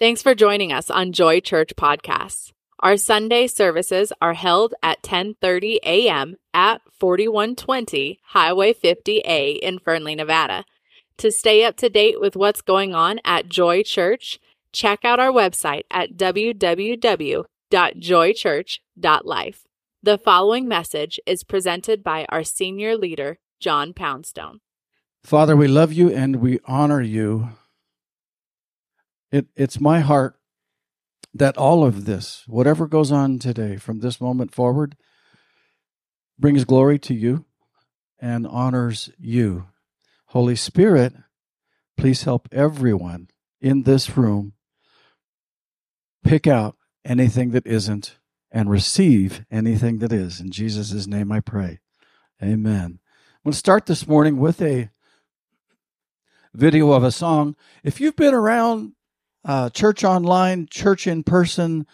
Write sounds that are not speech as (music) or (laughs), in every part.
Thanks for joining us on Joy Church Podcasts. Our Sunday services are held at 10:30 a.m. at 4120 Highway 50A in Fernley, Nevada. To stay up to date with what's going on at Joy Church, check out our website at www.joychurch.life. The following message is presented by our senior leader, John Poundstone. Father, we love you and we honor you. It, it's my heart that all of this, whatever goes on today from this moment forward, brings glory to you and honors you. Holy Spirit, please help everyone in this room pick out anything that isn't and receive anything that is. In Jesus' name I pray. Amen. I'm going to start this morning with a video of a song. If you've been around uh, church online, church in person,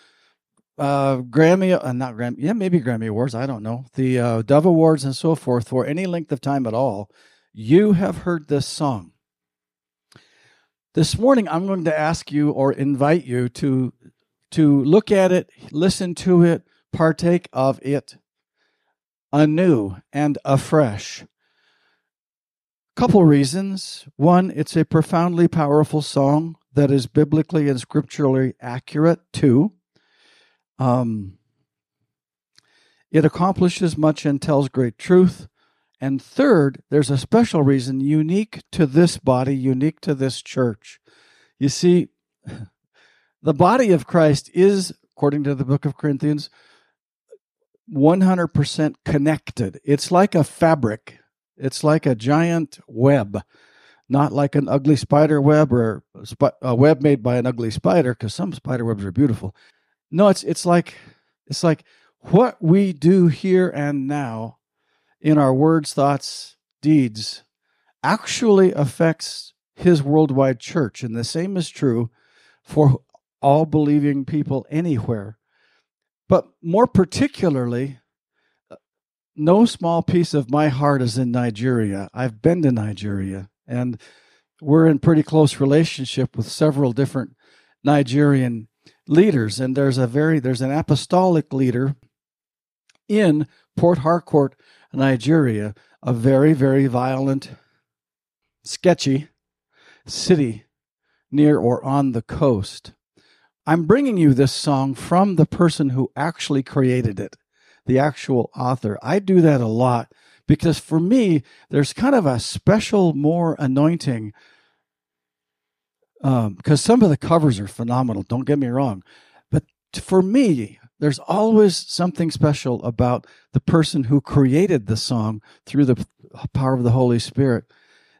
uh, Grammy, uh, not Grammy, yeah, maybe Grammy Awards, I don't know, the uh, Dove Awards and so forth for any length of time at all, you have heard this song. This morning, I'm going to ask you or invite you to to look at it, listen to it, partake of it anew and afresh. Couple reasons. One, it's a profoundly powerful song that is biblically and scripturally accurate. too. um, it accomplishes much and tells great truth. And third, there's a special reason unique to this body, unique to this church. You see, (laughs) the body of Christ is, according to the book of Corinthians, 100% connected. It's like a fabric, it's like a giant web not like an ugly spider web or a web made by an ugly spider because some spider webs are beautiful. No it's it's like it's like what we do here and now in our words thoughts deeds actually affects his worldwide church. And the same is true for all believing people anywhere. But more particularly uh, no small piece of my heart is in Nigeria. I've been to Nigeria and we're in pretty close relationship with several different Nigerian leaders. And there's a very there's an apostolic leader in Port Harcourt, Nigeria, a very very violent, sketchy city near or on the coast. I'm bringing you this song from the person who actually created it, the actual author. I do that a lot because for me, there's kind of a special, more anointing. Because um, some of the covers are phenomenal, don't get me wrong. But for me, there's always something special about the person who created the song through the power of the Holy Spirit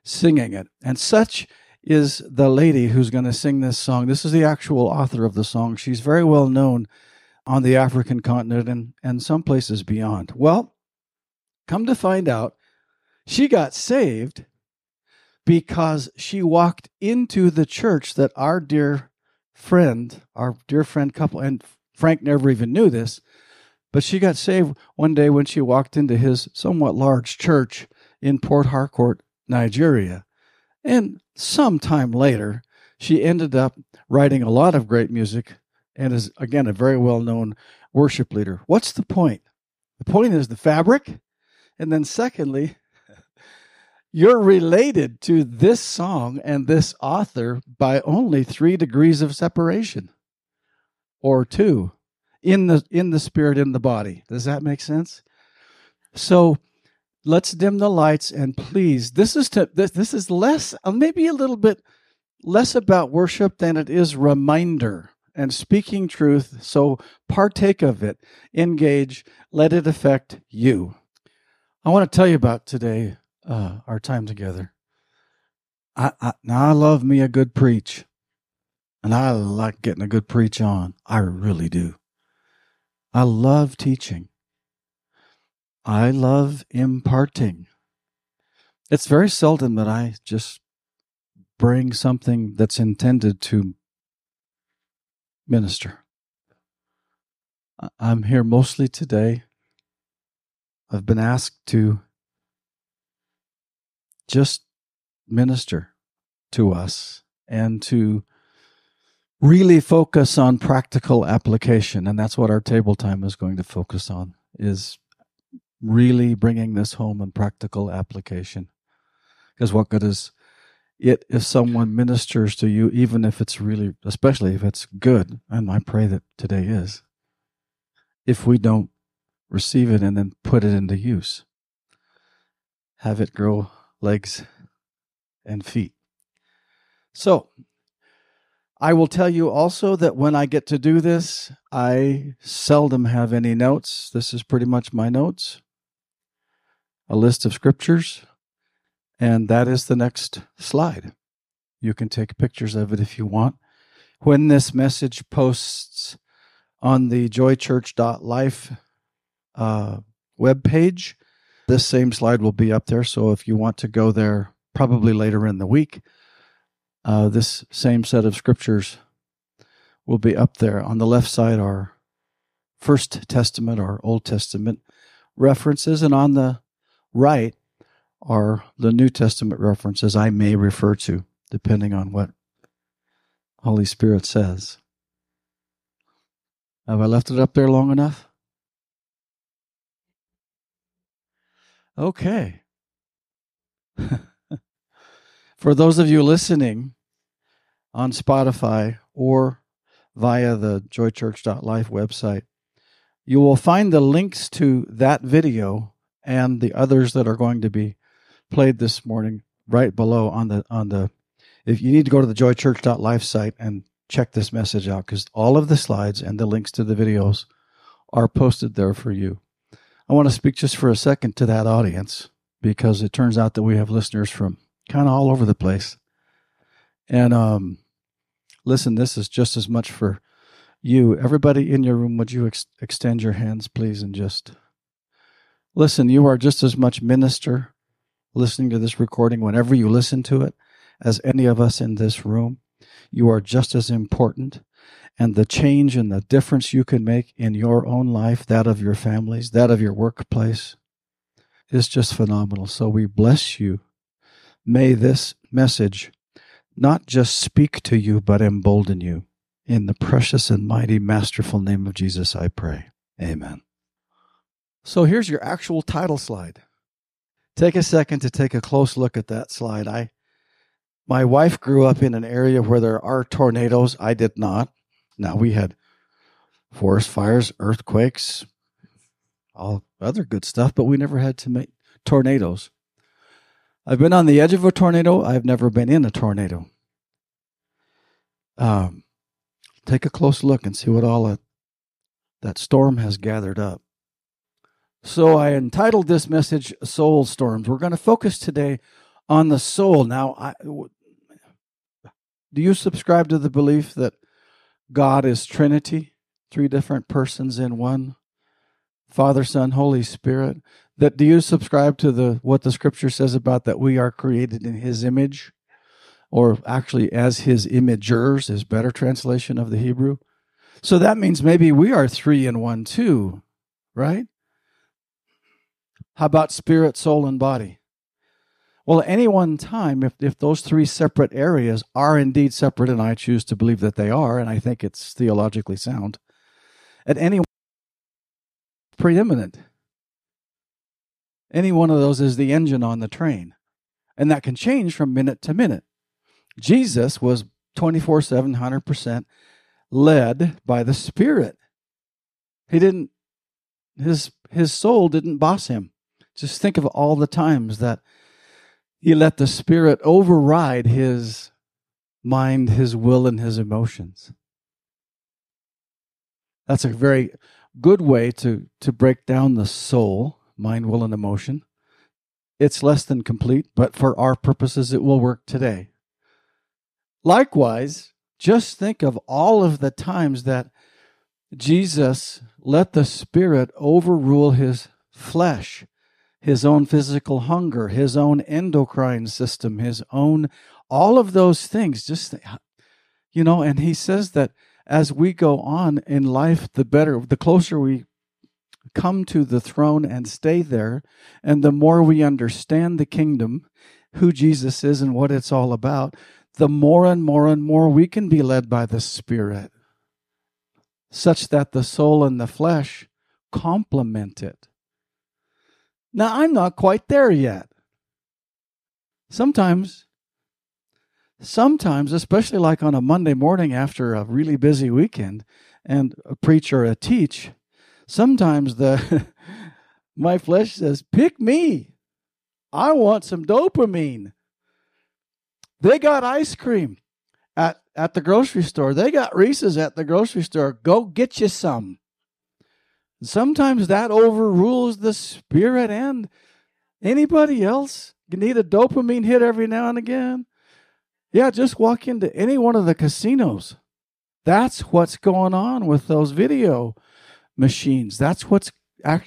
singing it. And such is the lady who's going to sing this song. This is the actual author of the song. She's very well known on the African continent and, and some places beyond. Well, Come to find out, she got saved because she walked into the church that our dear friend, our dear friend couple, and Frank never even knew this, but she got saved one day when she walked into his somewhat large church in Port Harcourt, Nigeria. And some time later, she ended up writing a lot of great music and is, again, a very well known worship leader. What's the point? The point is the fabric and then, secondly, you're related to this song and this author by only three degrees of separation. Or two. In the in the spirit in the body. Does that make sense? So let's dim the lights and please this is to this, this is less uh, maybe a little bit less about worship than it is reminder and speaking truth. So partake of it. Engage. Let it affect you I want to tell you about today, uh, our time together. I, I, now I love me a good preach, and I like getting a good preach on. I really do. I love teaching. I love imparting. It's very seldom that I just bring something that's intended to minister. I'm here mostly today I've been asked to just minister to us and to really focus on practical application. And that's what our table time is going to focus on is really bringing this home in practical application. Because what good is it if someone ministers to you, even if it's really, especially if it's good, and I pray that today is, if we don't receive it and then put it into use, have it grow legs and feet. So, I will tell you also that when I get to do this, I seldom have any notes. This is pretty much my notes a list of scriptures, and that is the next slide. You can take pictures of it if you want. When this message posts on the joychurch.life uh, web page, this same slide will be up there. So if you want to go there, probably later in the week, uh, this same set of scriptures will be up there. On the left side are First Testament or Old Testament references, and on the right are the New Testament references I may refer to, depending on what Holy Spirit says. Have I left it up there long enough? Okay. (laughs) For those of you listening on Spotify or via the joychurch.life website, you will find the links to that video and the others that are going to be played this morning right below on the on the if you need to go to the joychurch.life site and check this message out because all of the slides and the links to the videos are posted there for you. I want to speak just for a second to that audience because it turns out that we have listeners from kind of all over the place. And um, listen, this is just as much for you. Everybody in your room, would you ex- extend your hands, please, and just Listen, you are just as much minister listening to this recording whenever you listen to it as any of us in this room. You are just as important. And the change and the difference you can make in your own life, that of your families, that of your workplace, is just phenomenal. So we bless you. May this message not just speak to you, but embolden you. In the precious and mighty, masterful name of Jesus, I pray. Amen. So here's your actual title slide. Take a second to take a close look at that slide. I my wife grew up in an area where there are tornadoes. I did not. Now we had forest fires, earthquakes, all other good stuff, but we never had to make tornadoes. I've been on the edge of a tornado. I've never been in a tornado. Um, take a close look and see what all that, that storm has gathered up. So I entitled this message Soul Storms. We're going to focus today on the soul. Now, I, do you subscribe to the belief that God is Trinity, three different persons in one? Father, Son, Holy Spirit. That do you subscribe to the what the scripture says about that we are created in his image? Or actually as his imagers is better translation of the Hebrew. So that means maybe we are three in one too, right? How about spirit, soul, and body? Well, at any one time, if, if those three separate areas are indeed separate, and I choose to believe that they are, and I think it's theologically sound, at any preeminent. Any one of those is the engine on the train. And that can change from minute to minute. Jesus was 24 7, 100% led by the Spirit. He didn't, his, his soul didn't boss him. Just think of all the times that he let the Spirit override his mind, his will, and his emotions. That's a very good way to, to break down the soul, mind, will, and emotion. It's less than complete, but for our purposes, it will work today. Likewise, just think of all of the times that Jesus let the Spirit overrule his flesh his own physical hunger, his own endocrine system, his own, all of those things. Just, you know, and he says that as we go on in life, the better, the closer we come to the throne and stay there, and the more we understand the kingdom, who Jesus is and what it's all about, the more and more and more we can be led by the Spirit, such that the soul and the flesh complement it. Now, I'm not quite there yet. Sometimes, sometimes, especially like on a Monday morning after a really busy weekend and a preach or a teach, sometimes the (laughs) my flesh says, Pick me. I want some dopamine. They got ice cream at, at the grocery store. They got Reese's at the grocery store. Go get you some. Sometimes that overrules the spirit and anybody else. You need a dopamine hit every now and again. Yeah, just walk into any one of the casinos. That's what's going on with those video machines. That's what's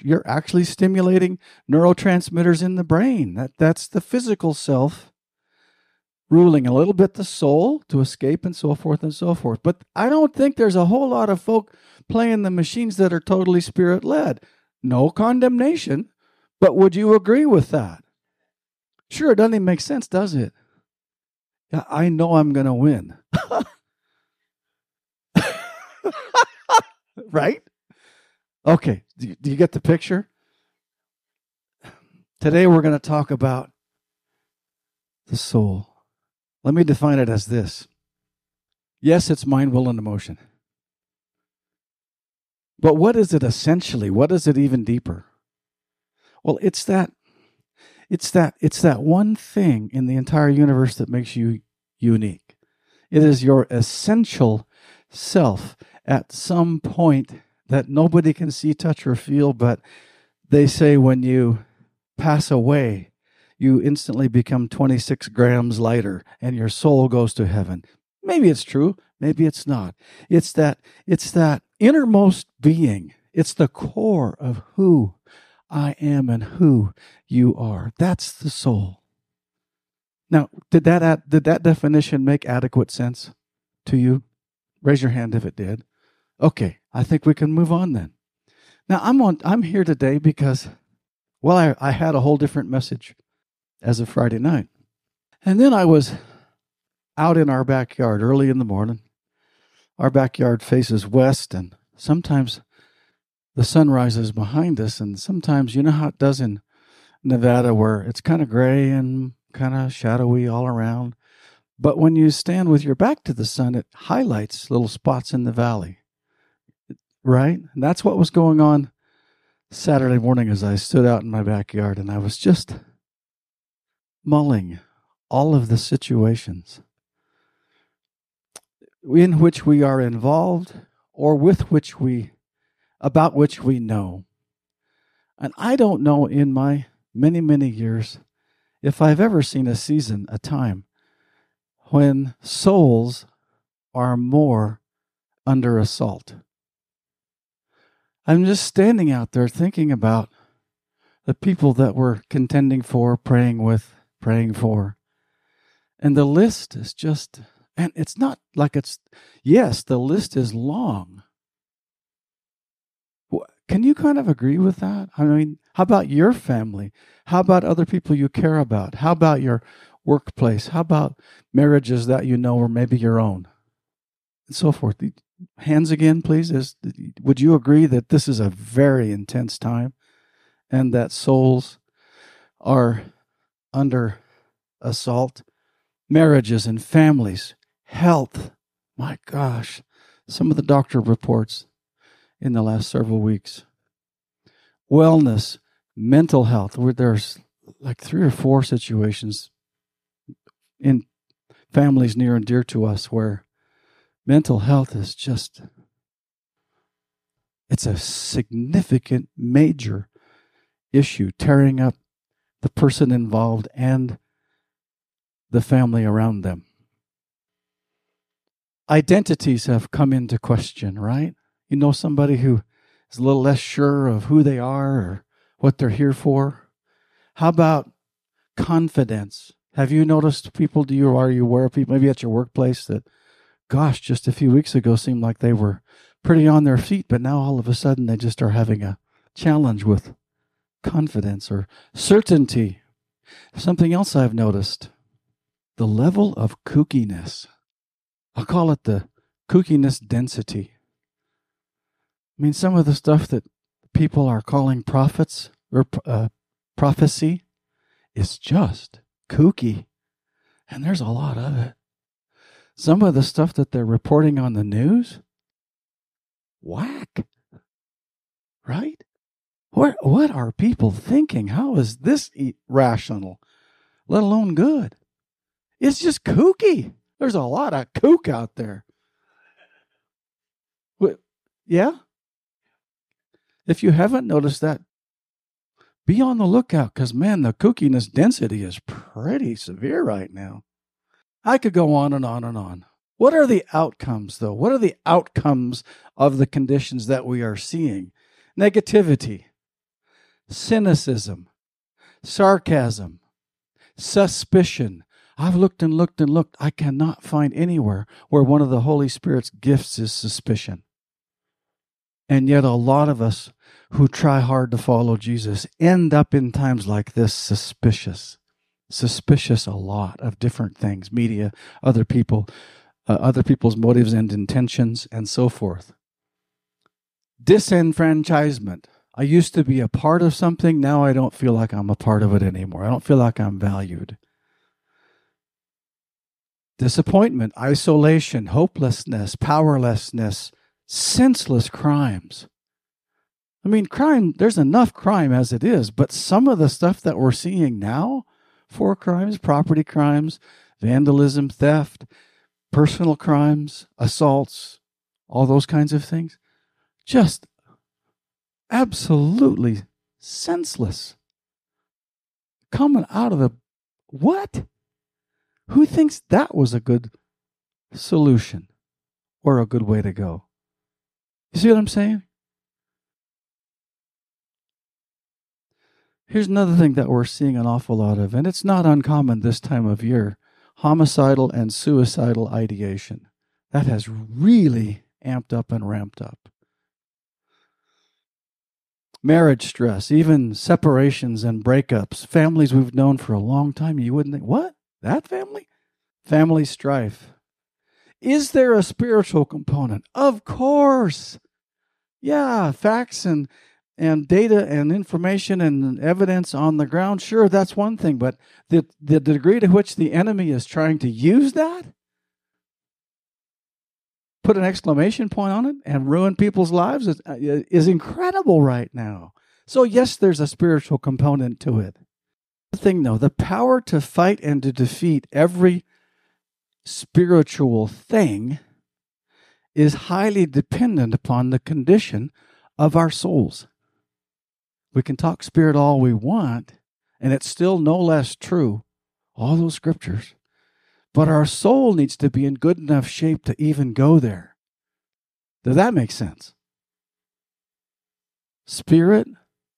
you're actually stimulating neurotransmitters in the brain. That that's the physical self ruling a little bit the soul to escape and so forth and so forth. But I don't think there's a whole lot of folk playing the machines that are totally spirit led. No condemnation, but would you agree with that? Sure, it doesn't even make sense, does it? Yeah, I know I'm going to win. (laughs) right? Okay, do you, do you get the picture? Today we're going to talk about the soul. Let me define it as this yes, it's mind, will, and emotion. But what is it essentially? What is it even deeper? Well, it's that it's that it's that one thing in the entire universe that makes you unique. It is your essential self at some point that nobody can see, touch, or feel, but they say when you pass away, you instantly become 26 grams lighter and your soul goes to heaven. Maybe it's true, maybe it's not. It's that it's that innermost being. It's the core of who I am and who you are. That's the soul. Now, did that did that definition make adequate sense to you? Raise your hand if it did. Okay, I think we can move on then. Now, I'm on I'm here today because well, I, I had a whole different message as of Friday night. And then I was out in our backyard early in the morning. Our backyard faces west, and sometimes the sun rises behind us, and sometimes you know how it does in Nevada, where it's kind of gray and kind of shadowy all around. But when you stand with your back to the sun, it highlights little spots in the valley. Right? And that's what was going on Saturday morning as I stood out in my backyard, and I was just mulling all of the situations in which we are involved or with which we about which we know. And I don't know in my many, many years if I've ever seen a season, a time, when souls are more under assault. I'm just standing out there thinking about the people that we're contending for, praying with, praying for. And the list is just, and it's not like it's, yes, the list is long. Can you kind of agree with that? I mean, how about your family? How about other people you care about? How about your workplace? How about marriages that you know or maybe your own? And so forth. Hands again, please. Is, would you agree that this is a very intense time and that souls are under assault, marriages and families, health. My gosh, some of the doctor reports in the last several weeks. Wellness, mental health, there's like three or four situations in families near and dear to us where mental health is just it's a significant major issue tearing up the person involved and the family around them. Identities have come into question, right? You know somebody who is a little less sure of who they are or what they're here for? How about confidence? Have you noticed people, do you, are you aware of people, maybe at your workplace that, gosh, just a few weeks ago seemed like they were pretty on their feet, but now all of a sudden they just are having a challenge with confidence or certainty. Something else I've noticed the level of kookiness. I'll call it the kookiness density. I mean, some of the stuff that people are calling prophets or uh, prophecy is just kooky. And there's a lot of it. Some of the stuff that they're reporting on the news, whack. Right? What, what are people thinking? How is this rational, let alone good? It's just kooky. There's a lot of kook out there. Yeah? If you haven't noticed that, be on the lookout because, man, the kookiness density is pretty severe right now. I could go on and on and on. What are the outcomes, though? What are the outcomes of the conditions that we are seeing? Negativity, cynicism, sarcasm, suspicion. I've looked and looked and looked. I cannot find anywhere where one of the Holy Spirit's gifts is suspicion. And yet, a lot of us who try hard to follow Jesus end up in times like this suspicious. Suspicious a lot of different things media, other people, uh, other people's motives and intentions, and so forth. Disenfranchisement. I used to be a part of something, now I don't feel like I'm a part of it anymore. I don't feel like I'm valued. Disappointment, isolation, hopelessness, powerlessness, senseless crimes. I mean, crime, there's enough crime as it is, but some of the stuff that we're seeing now for crimes, property crimes, vandalism, theft, personal crimes, assaults, all those kinds of things, just absolutely senseless. Coming out of the what? Who thinks that was a good solution or a good way to go? You see what I'm saying? Here's another thing that we're seeing an awful lot of, and it's not uncommon this time of year homicidal and suicidal ideation. That has really amped up and ramped up. Marriage stress, even separations and breakups, families we've known for a long time, you wouldn't think, what? That family? Family strife, is there a spiritual component? Of course. Yeah, facts and and data and information and evidence on the ground, sure, that's one thing. But the, the degree to which the enemy is trying to use that, put an exclamation point on it, and ruin people's lives is, uh, is incredible right now. So, yes, there's a spiritual component to it. Thing, though, the power to fight and to defeat every spiritual thing is highly dependent upon the condition of our souls. We can talk spirit all we want, and it's still no less true, all those scriptures. But our soul needs to be in good enough shape to even go there. Does that make sense? Spirit,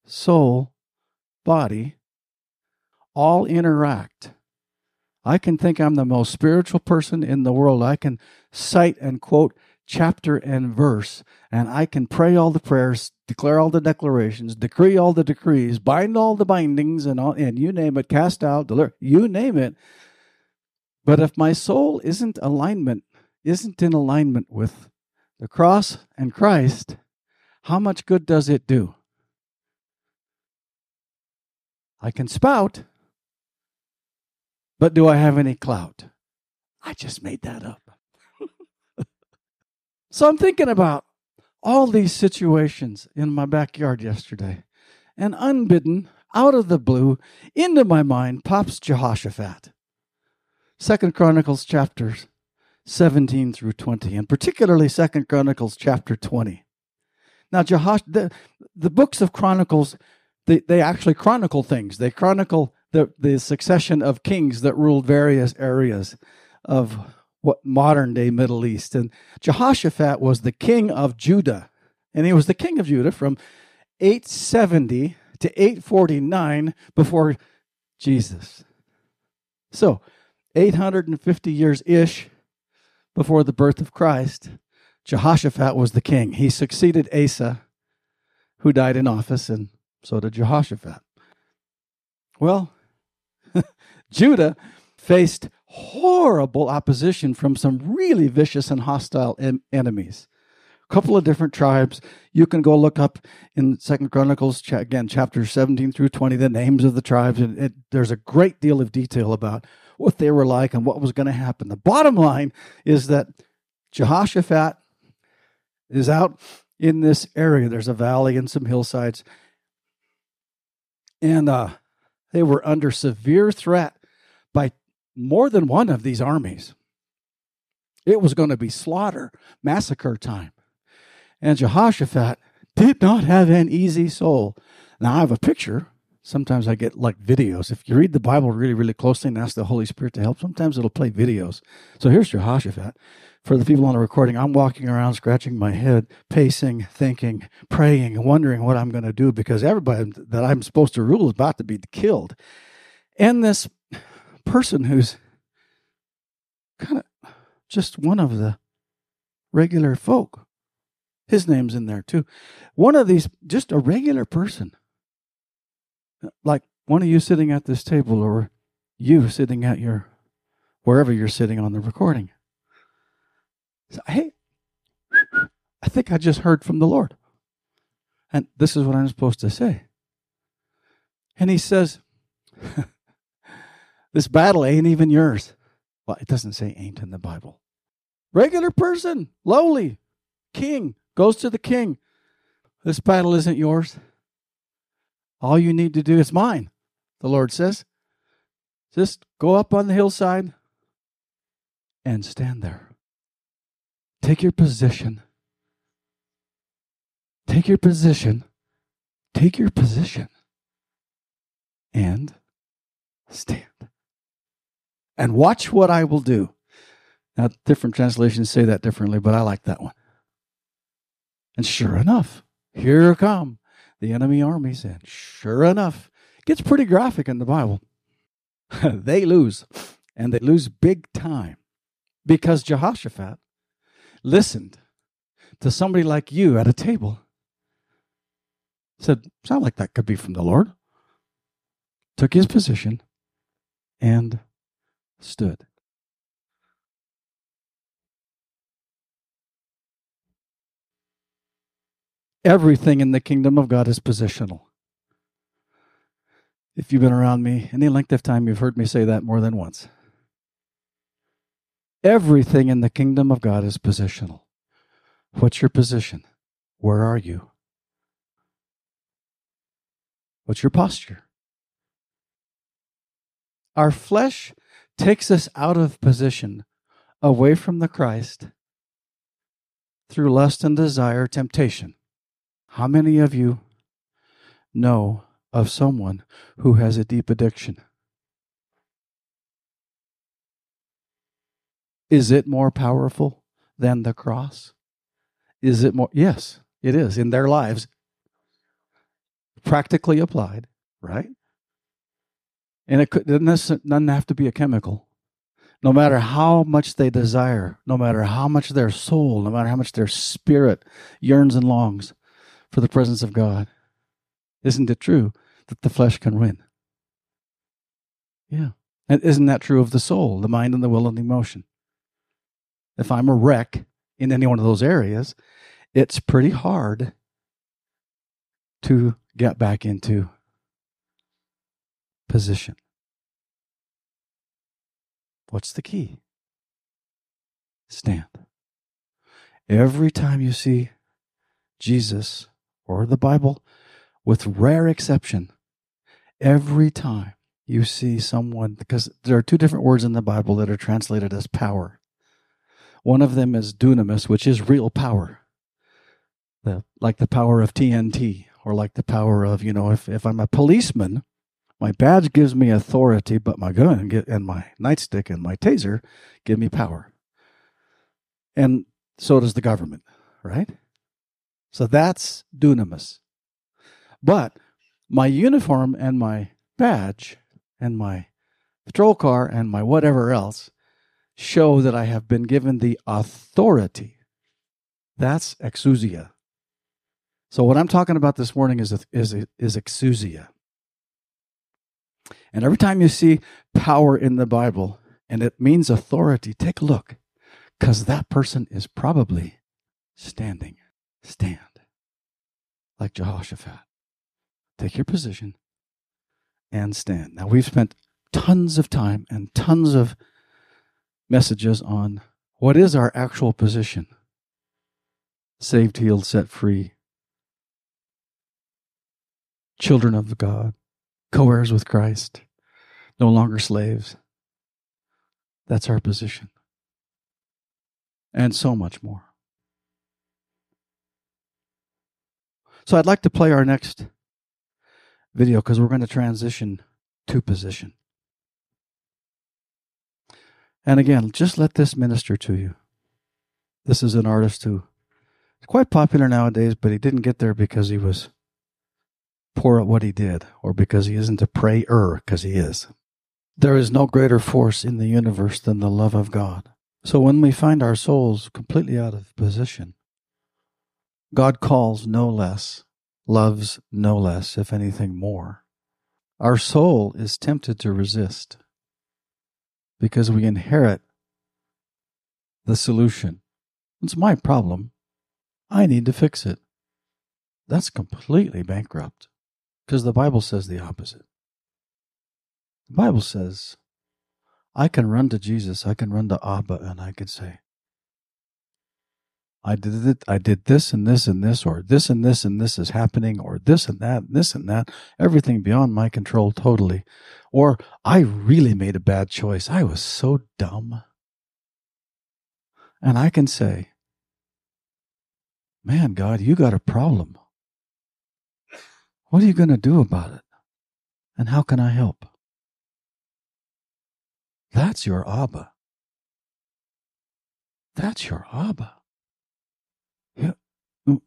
soul, body all interact I can think I'm the most spiritual person in the world. I can cite and quote chapter and verse, and I can pray all the prayers, declare all the declarations, decree all the decrees, bind all the bindings, and all, and you name it, cast out, deliver, you name it. But if my soul isn't alignment, isn't in alignment with the cross and Christ, how much good does it do? I can spout, but do I have any clout? I just made that up. (laughs) so I'm thinking about all these situations in my backyard yesterday. And unbidden, out of the blue, into my mind pops Jehoshaphat. Second Chronicles chapters 17 through 20, and particularly Second Chronicles chapter 20. Now, Jehosh, the, the books of Chronicles, they, they actually chronicle things. They chronicle the, the succession of kings that ruled various areas of what modern day Middle East. And Jehoshaphat was the king of Judah. And he was the king of Judah from 870 to 849 before Jesus. So, 850 years ish before the birth of Christ, Jehoshaphat was the king. He succeeded Asa, who died in office, and so did Jehoshaphat. Well, Judah faced horrible opposition from some really vicious and hostile em- enemies. A couple of different tribes. You can go look up in Second Chronicles cha- again, chapter seventeen through twenty, the names of the tribes, and it, there's a great deal of detail about what they were like and what was going to happen. The bottom line is that Jehoshaphat is out in this area. There's a valley and some hillsides, and uh, they were under severe threat more than one of these armies. It was going to be slaughter, massacre time. And Jehoshaphat did not have an easy soul. Now, I have a picture. Sometimes I get like videos. If you read the Bible really, really closely and ask the Holy Spirit to help, sometimes it'll play videos. So here's Jehoshaphat. For the people on the recording, I'm walking around scratching my head, pacing, thinking, praying, wondering what I'm going to do because everybody that I'm supposed to rule is about to be killed. And this person who's kind of just one of the regular folk. His name's in there too. One of these, just a regular person. Like one of you sitting at this table or you sitting at your, wherever you're sitting on the recording. So, hey, I think I just heard from the Lord. And this is what I'm supposed to say. And he says, (laughs) This battle ain't even yours. Well, it doesn't say ain't in the Bible. Regular person, lowly, king, goes to the king. This battle isn't yours. All you need to do is mine, the Lord says. Just go up on the hillside and stand there. Take your position. Take your position. Take your position. And stand and watch what I will do. Now, different translations say that differently, but I like that one. And sure enough, here come the enemy armies. And sure enough, it gets pretty graphic in the Bible. (laughs) they lose, and they lose big time because Jehoshaphat listened to somebody like you at a table. Said, sound like that could be from the Lord. Took his position and stood. Everything in the kingdom of God is positional. If you've been around me any length of time, you've heard me say that more than once. Everything in the kingdom of God is positional. What's your position? Where are you? What's your posture? Our flesh takes us out of position, away from the Christ, through lust and desire, temptation. How many of you know of someone who has a deep addiction? Is it more powerful than the cross? Is it more? Yes, it is in their lives. Practically applied, right? And it, doesn't have to be a chemical. No matter how much they desire, no matter how much their soul, no matter how much their spirit yearns and longs for the presence of God, isn't it true that the flesh can win? Yeah. And isn't that true of the soul, the mind, and the will and the emotion? If I'm a wreck in any one of those areas, it's pretty hard to get back into position. What's the key? Stand. Every time you see Jesus or the Bible, with rare exception, every time you see someone, because there are two different words in the Bible that are translated as power. One of them is dunamis, which is real power, the, like the power of TNT, or like the power of, you know, if, if I'm a policeman my badge gives me authority, but my gun and my nightstick and my taser give me power. And so does the government, right? So that's dunamis. But my uniform and my badge and my patrol car and my whatever else show that I have been given the authority. That's exousia. So what I'm talking about this morning is is is exousia. And every time you see power in the Bible, and it means authority. Take a look, because that person is probably standing. Stand like Jehoshaphat. Take your position and stand. Now, we've spent tons of time and tons of messages on what is our actual position saved, healed, set free, children of God, co heirs with Christ, no longer slaves. That's our position. And so much more. So I'd like to play our next video because we're going to transition to position. And again, just let this minister to you. This is an artist who is quite popular nowadays, but he didn't get there because he was poor at what he did or because he isn't a prayer, because he is. There is no greater force in the universe than the love of God. So when we find our souls completely out of position, God calls no less, loves no less, if anything more. Our soul is tempted to resist because we inherit the solution. It's my problem. I need to fix it. That's completely bankrupt because the Bible says the opposite. The Bible says, I can run to Jesus, I can run to Abba, and I can say, I did it, I did this and this and this, or this and this and this is happening, or this and that, and this and that, everything beyond my control totally. Or I really made a bad choice. I was so dumb. And I can say, Man, God, you got a problem. What are you going to do about it? And how can I help? That's your Abba. That's your Abba.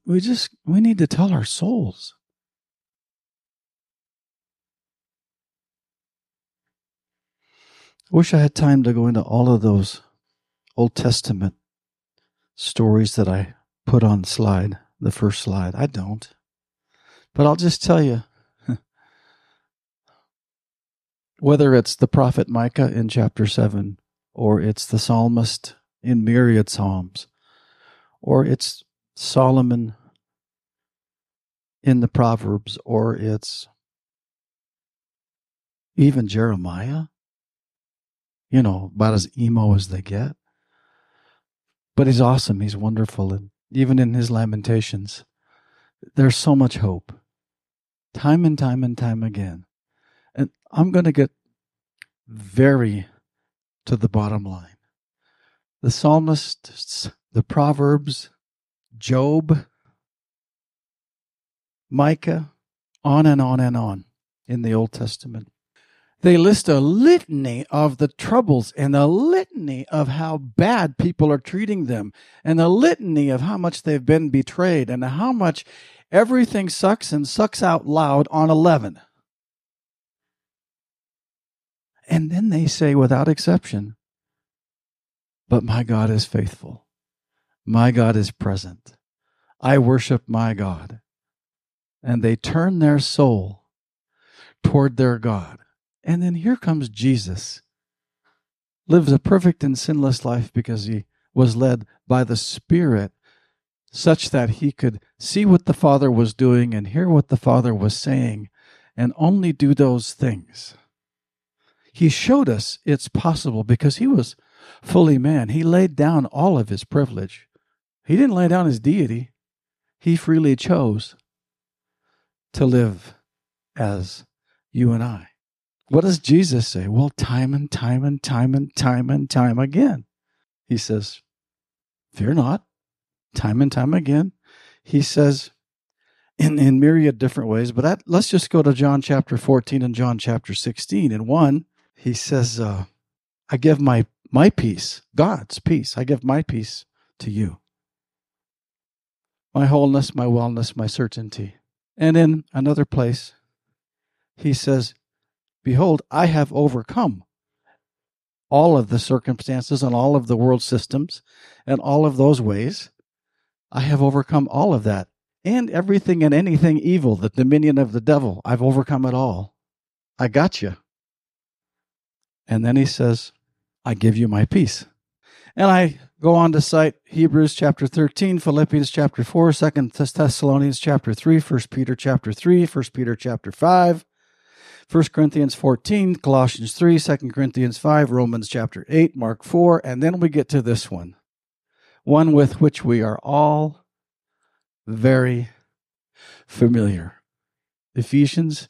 We just we need to tell our souls. Wish I had time to go into all of those Old Testament stories that I put on slide, the first slide. I don't. But I'll just tell you (laughs) whether it's the prophet Micah in chapter 7, or it's the psalmist in myriad psalms, or it's Solomon in the Proverbs, or it's even Jeremiah, you know, about as emo as they get. But he's awesome. He's wonderful. And even in his lamentations, there's so much hope. Time and time and time again. And I'm going to get very to the bottom line. The psalmists, the Proverbs, Job, Micah, on and on and on in the Old Testament. They list a litany of the troubles and a litany of how bad people are treating them and a litany of how much they've been betrayed and how much everything sucks and sucks out loud on 11. And then they say, without exception, but my God is faithful. My God is present. I worship my God. And they turn their soul toward their God. And then here comes Jesus, lives a perfect and sinless life because he was led by the Spirit, such that he could see what the Father was doing and hear what the Father was saying, and only do those things. He showed us it's possible because he was fully man. He laid down all of his privilege. He didn't lay down his deity, he freely chose to live as you and I. What does Jesus say? Well, time and time and time and time and time again. He says, Fear not. Time and time again. He says, in, in myriad different ways, but let's just go to John chapter 14 and John chapter 16. In one, he says, uh, I give my, my peace, God's peace, I give my peace to you. My wholeness, my wellness, my certainty. And in another place, he says, Behold, I have overcome all of the circumstances and all of the world systems and all of those ways. I have overcome all of that and everything and anything evil, the dominion of the devil. I've overcome it all. I got you. And then he says, I give you my peace. And I go on to cite Hebrews chapter 13, Philippians chapter 4, 2 Thessalonians chapter 3, 1 Peter chapter 3, 1 Peter chapter 5, 1 Corinthians 14, Colossians 3, 2 Corinthians 5, Romans chapter 8, Mark 4, and then we get to this one, one with which we are all very familiar. Ephesians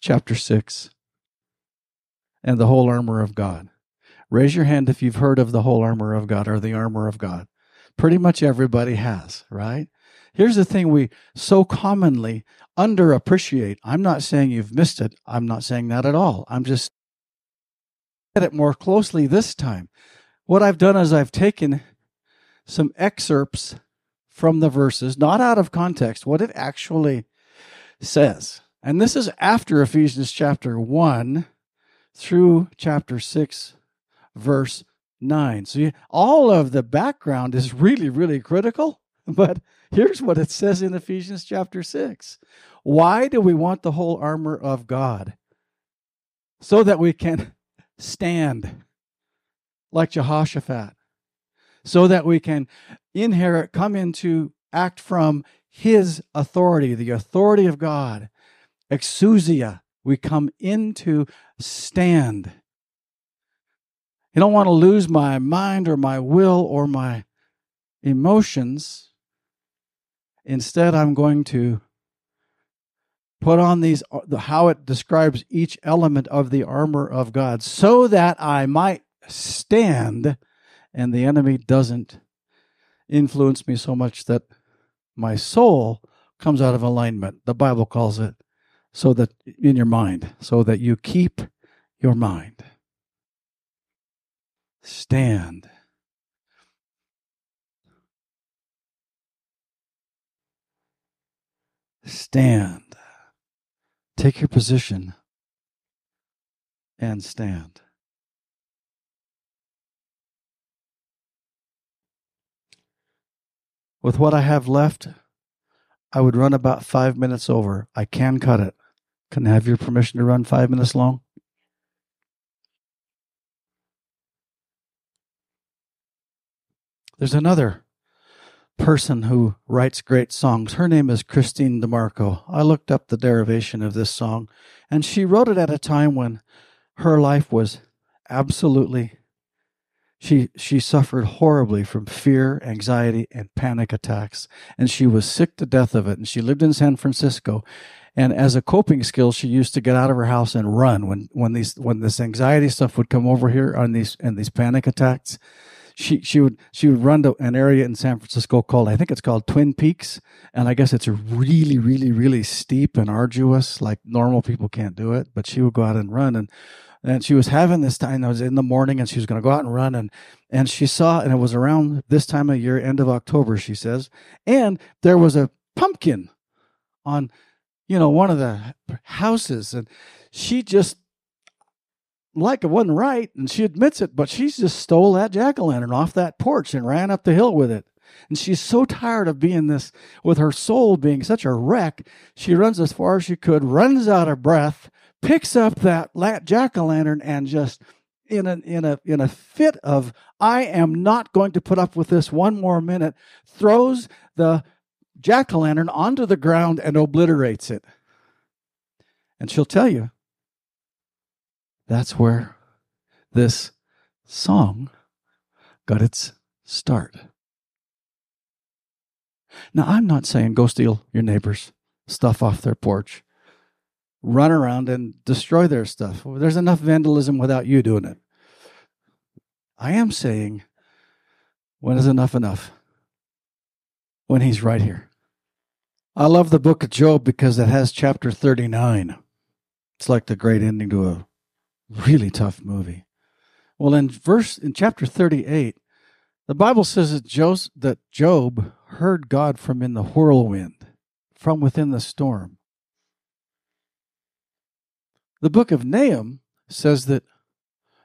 chapter 6 and the whole armor of God. Raise your hand if you've heard of the whole armor of God or the armor of God. Pretty much everybody has, right? Here's the thing we so commonly underappreciate. I'm not saying you've missed it. I'm not saying that at all. I'm just at it more closely this time. What I've done is I've taken some excerpts from the verses, not out of context, what it actually says. And this is after Ephesians chapter 1 through chapter 6, verse 9. So you, all of the background is really, really critical. (laughs) But here's what it says in Ephesians chapter 6 Why do we want the whole armor of God? So that we can (laughs) stand like Jehoshaphat, so that we can inherit, come into, act from his authority, the authority of God. Exousia, we come into stand. I don't want to lose my mind or my will or my emotions. Instead, I'm going to put on these, how it describes each element of the armor of God, so that I might stand and the enemy doesn't influence me so much that my soul comes out of alignment. The Bible calls it so that in your mind, so that you keep your mind. Stand. Stand. Take your position and stand. With what I have left, I would run about five minutes over. I can cut it. Can I have your permission to run five minutes long? There's another person who writes great songs. Her name is Kristene DiMarco. I looked up the derivation of this song, and she wrote it at a time when her life was absolutely she she suffered horribly from fear, anxiety, and panic attacks, and she was sick to death of it. And she lived in San Francisco, and as a coping skill, she used to get out of her house and run when when these when this anxiety stuff would come over here on these and these panic attacks. She she would she would run to an area in San Francisco called I think it's called Twin Peaks, and I guess it's really really really steep and arduous. Like normal people can't do it, but she would go out and run and and she was having this time. It was in the morning, and she was going to go out and run, and and she saw, and it was around this time of year, end of October, she says, and there was a pumpkin on, you know, one of the houses, and she just like it wasn't right, and she admits it, but she just stole that jack o' lantern off that porch and ran up the hill with it. And she's so tired of being this, with her soul being such a wreck, she runs as far as she could, runs out of breath, picks up that jack o' lantern and just in a in a in a fit of I am not going to put up with this one more minute, throws the jack o' lantern onto the ground and obliterates it. And she'll tell you that's where this song got its start. Now, I'm not saying go steal your neighbor's stuff off their porch run around and destroy their stuff. There's enough vandalism without you doing it. I am saying, when is enough enough? When he's right here. I love the book of Job because it has chapter 39. It's like the great ending to a really tough movie. Well, in verse in chapter 38, the Bible says that, that Job heard God from in the whirlwind, from within the storm. The book of Nahum says that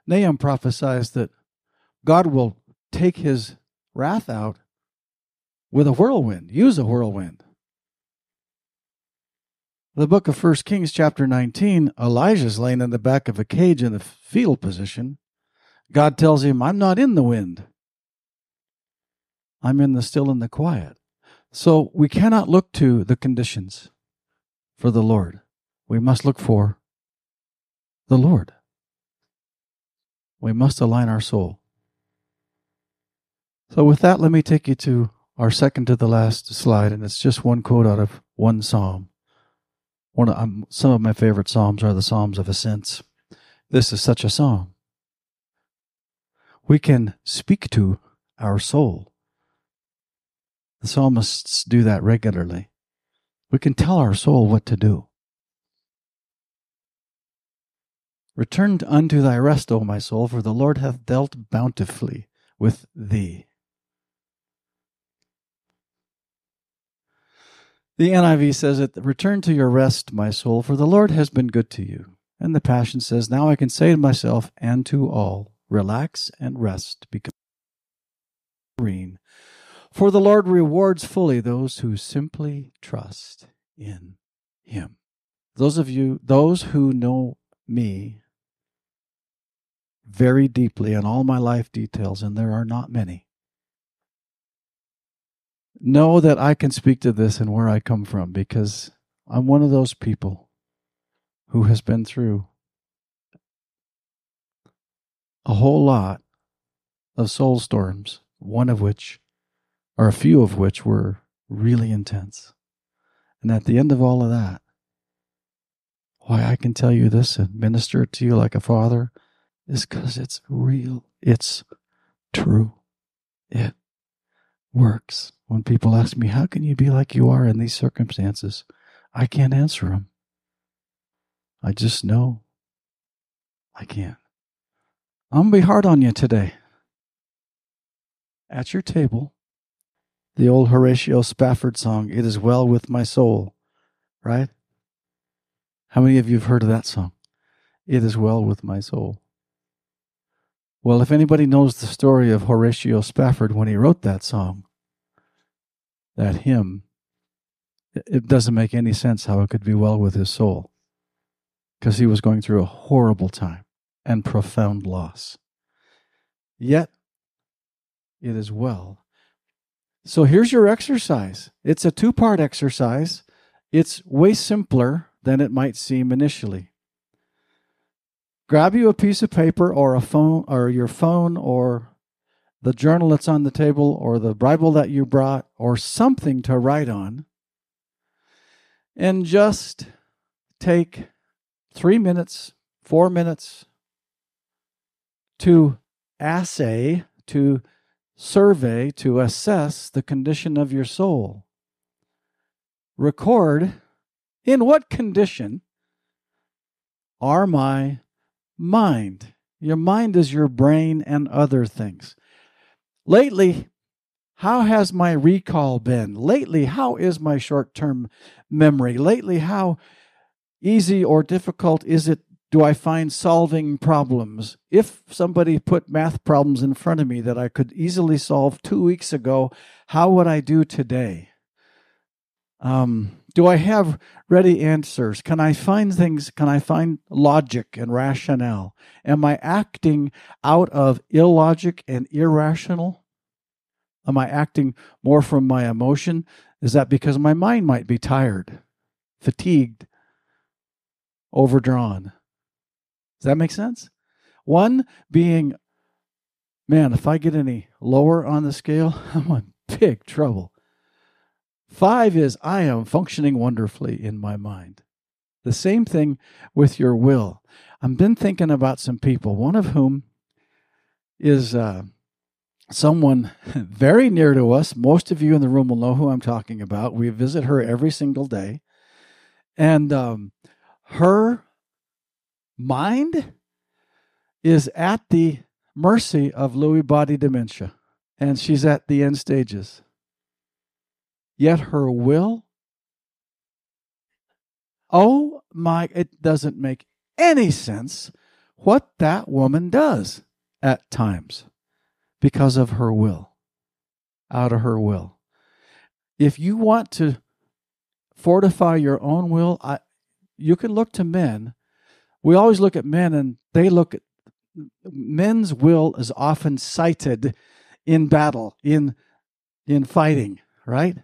Nahum prophesies that God will take his wrath out with a whirlwind, use a whirlwind. The book of First Kings, chapter 19, Elijah's laying in the back of a cage in the fetal position. God tells him, I'm not in the wind. I'm in the still and the quiet. So we cannot look to the conditions for the Lord. We must look for the Lord. We must align our soul. So, with that, let me take you to our second to the last slide, and it's just one quote out of one psalm. One of, um, some of my favorite psalms are the Psalms of Ascents. This is such a psalm. We can speak to our soul. The psalmists do that regularly. We can tell our soul what to do. Return unto thy rest, O my soul, for the Lord hath dealt bountifully with thee. The NIV says it, Return to your rest, my soul, for the Lord has been good to you. And the Passion says, Now I can say to myself and to all, Relax and rest, become serene. For the Lord rewards fully those who simply trust in Him. Those of you, those who know me very deeply and all my life details, and there are not many, know that I can speak to this and where I come from because I'm one of those people who has been through a whole lot of soul storms, one of which, or a few of which, were really intense. And at the end of all of that, why I can tell you this and minister to you like a father is because it's real. It's true. It works. When people ask me, How can you be like you are in these circumstances? I can't answer them. I just know I can't. I'm going to be hard on you today. At your table, the old Horatio Spafford song, It Is Well With My Soul, right? How many of you have heard of that song? It is well with my soul. Well, if anybody knows the story of Horatio Spafford when he wrote that song, that hymn, it doesn't make any sense how it could be well with his soul because he was going through a horrible time and profound loss. Yet, it is well. So here's your exercise. It's a two part exercise. It's way simpler than it might seem initially. Grab you a piece of paper or a phone or your phone or the journal that's on the table or the Bible that you brought or something to write on and just take three minutes, four minutes to assay, to survey, to assess the condition of your soul. Record in what condition are my mind? Your mind is your brain and other things. Lately, how has my recall been? Lately, how is my short term memory? Lately, how easy or difficult is it? Do I find solving problems? If somebody put math problems in front of me that I could easily solve two weeks ago, how would I do today? Um, do I have ready answers? Can I find things? Can I find logic and rationale? Am I acting out of illogic and irrational? Am I acting more from my emotion? Is that because my mind might be tired, fatigued, overdrawn? Does that make sense? One being, man, if I get any lower on the scale, (laughs) I'm in big trouble. Five is I am functioning wonderfully in my mind. The same thing with your will. I've been thinking about some people, one of whom is uh, someone (laughs) very near to us. Most of you in the room will know who I'm talking about. We visit her every single day. And um, her mind is at the mercy of Lewy body dementia, and she's at the end stages. Yet her will, oh my, it doesn't make any sense what that woman does at times because of her will, out of her will. If you want to fortify your own will, I, you can look to men. We always look at men and they look at men's will is often cited in battle, in in fighting, right?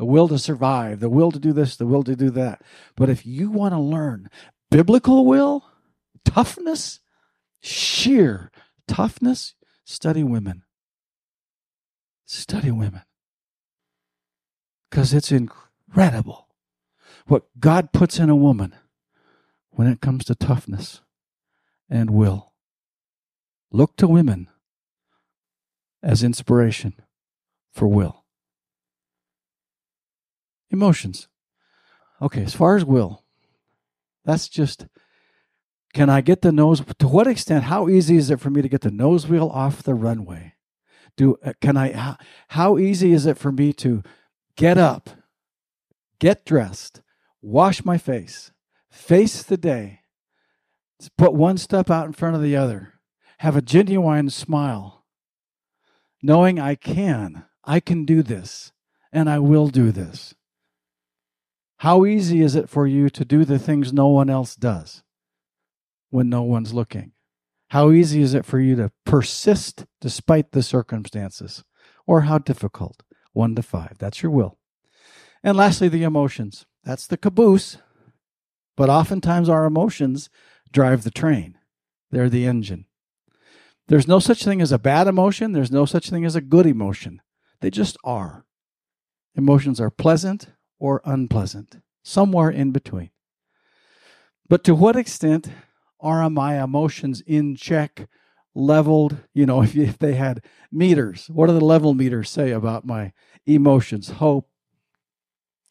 The will to survive, the will to do this, the will to do that. But if you want to learn biblical will, toughness, sheer toughness, study women. Study women. Because it's incredible what God puts in a woman when it comes to toughness and will. Look to women as inspiration for will. Emotions. Okay, as far as will, that's just can I get the nose to what extent how easy is it for me to get the nose wheel off the runway? Do uh, can I how, how easy is it for me to get up, get dressed, wash my face, face the day, put one step out in front of the other, have a genuine smile, knowing I can, I can do this, and I will do this. How easy is it for you to do the things no one else does when no one's looking? How easy is it for you to persist despite the circumstances? Or how difficult? One to five. That's your will. And lastly, the emotions. That's the caboose. But oftentimes our emotions drive the train, they're the engine. There's no such thing as a bad emotion, there's no such thing as a good emotion. They just are. Emotions are pleasant or unpleasant, somewhere in between. But to what extent are my emotions in check, leveled? You know, (laughs) if, if they had meters, what do the level meters say about my emotions? Hope,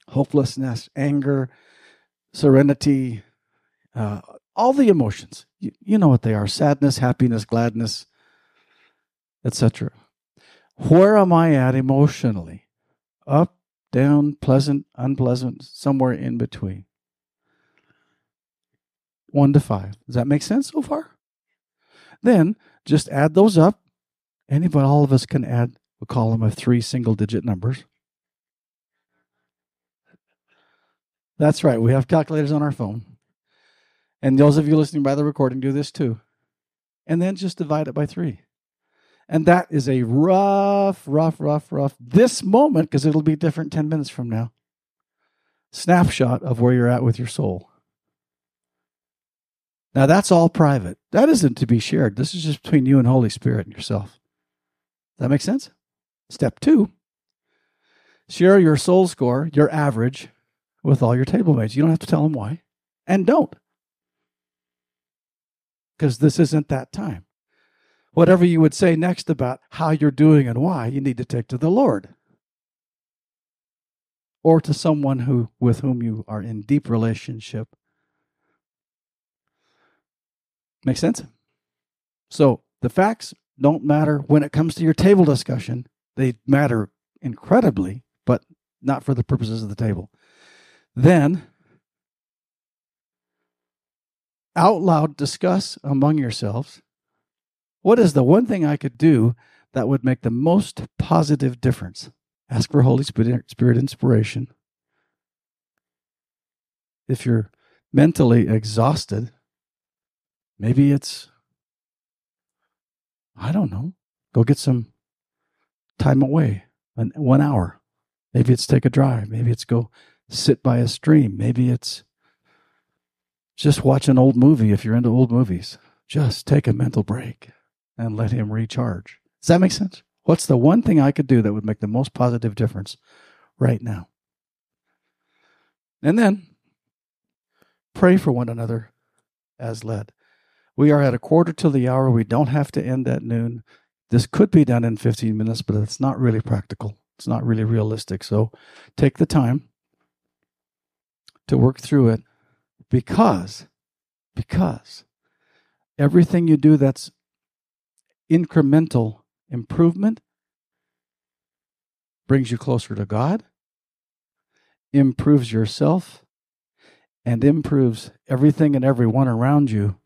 hopelessness, anger, serenity, uh, all the emotions. You, you know what they are sadness, happiness, gladness, etc. Where am I at emotionally? Up, down, pleasant, unpleasant, somewhere in between. One to five. Does that make sense so far? Then just add those up. Anybody, all of us can add a column of three single digit numbers. That's right. We have calculators on our phone. And those of you listening by the recording do this too. And then just divide it by three. And that is a rough, rough, rough, rough, this moment, because it'll be different 10 minutes from now, snapshot of where you're at with your soul. Now, that's all private. That isn't to be shared. This is just between you and Holy Spirit and yourself. That makes sense? Step two share your soul score, your average, with all your table mates. You don't have to tell them why. And don't. Because this isn't that time whatever you would say next about how you're doing and why, you need to take to the Lord or to someone who with whom you are in deep relationship. Make sense? So the facts don't matter when it comes to your table discussion. They matter incredibly, but not for the purposes of the table. Then out loud discuss among yourselves what is the one thing I could do that would make the most positive difference? Ask for Holy Spirit inspiration. If you're mentally exhausted, maybe it's, I don't know, go get some time away, one hour. Maybe it's take a drive. Maybe it's go sit by a stream. Maybe it's just watch an old movie if you're into old movies. Just take a mental break and let him recharge. Does that make sense? What's the one thing I could do that would make the most positive difference right now? And then pray for one another as led. We are at a quarter to the hour. We don't have to end at noon. This could be done in 15 minutes, but it's not really practical. It's not really realistic. So take the time to work through it because because everything you do that's incremental improvement brings you closer to God, improves yourself, and improves everything and everyone around you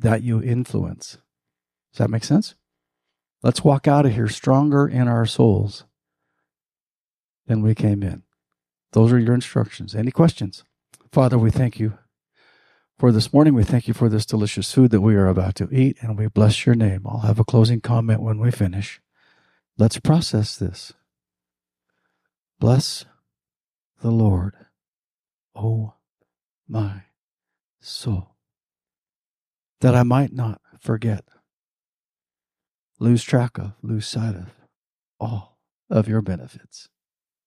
that you influence. Does that make sense? Let's walk out of here stronger in our souls than we came in. Those are your instructions. Any questions? Father, we thank you For this morning, we thank you for this delicious food that we are about to eat, and we bless your name. I'll have a closing comment when we finish. Let's process this. Bless the Lord, O my soul, that I might not forget, lose track of, lose sight of all of your benefits.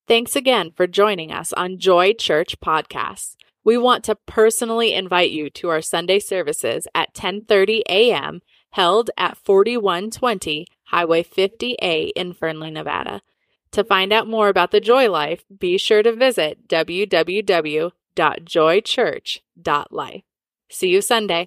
Thanks again for joining us on Joy Church Podcasts. We want to personally invite you to our Sunday services at 10:30 a.m. held at 4120 Highway 50A in Fernley, Nevada. To find out more about the Joy Life, be sure to visit www.joychurch.life. See you Sunday.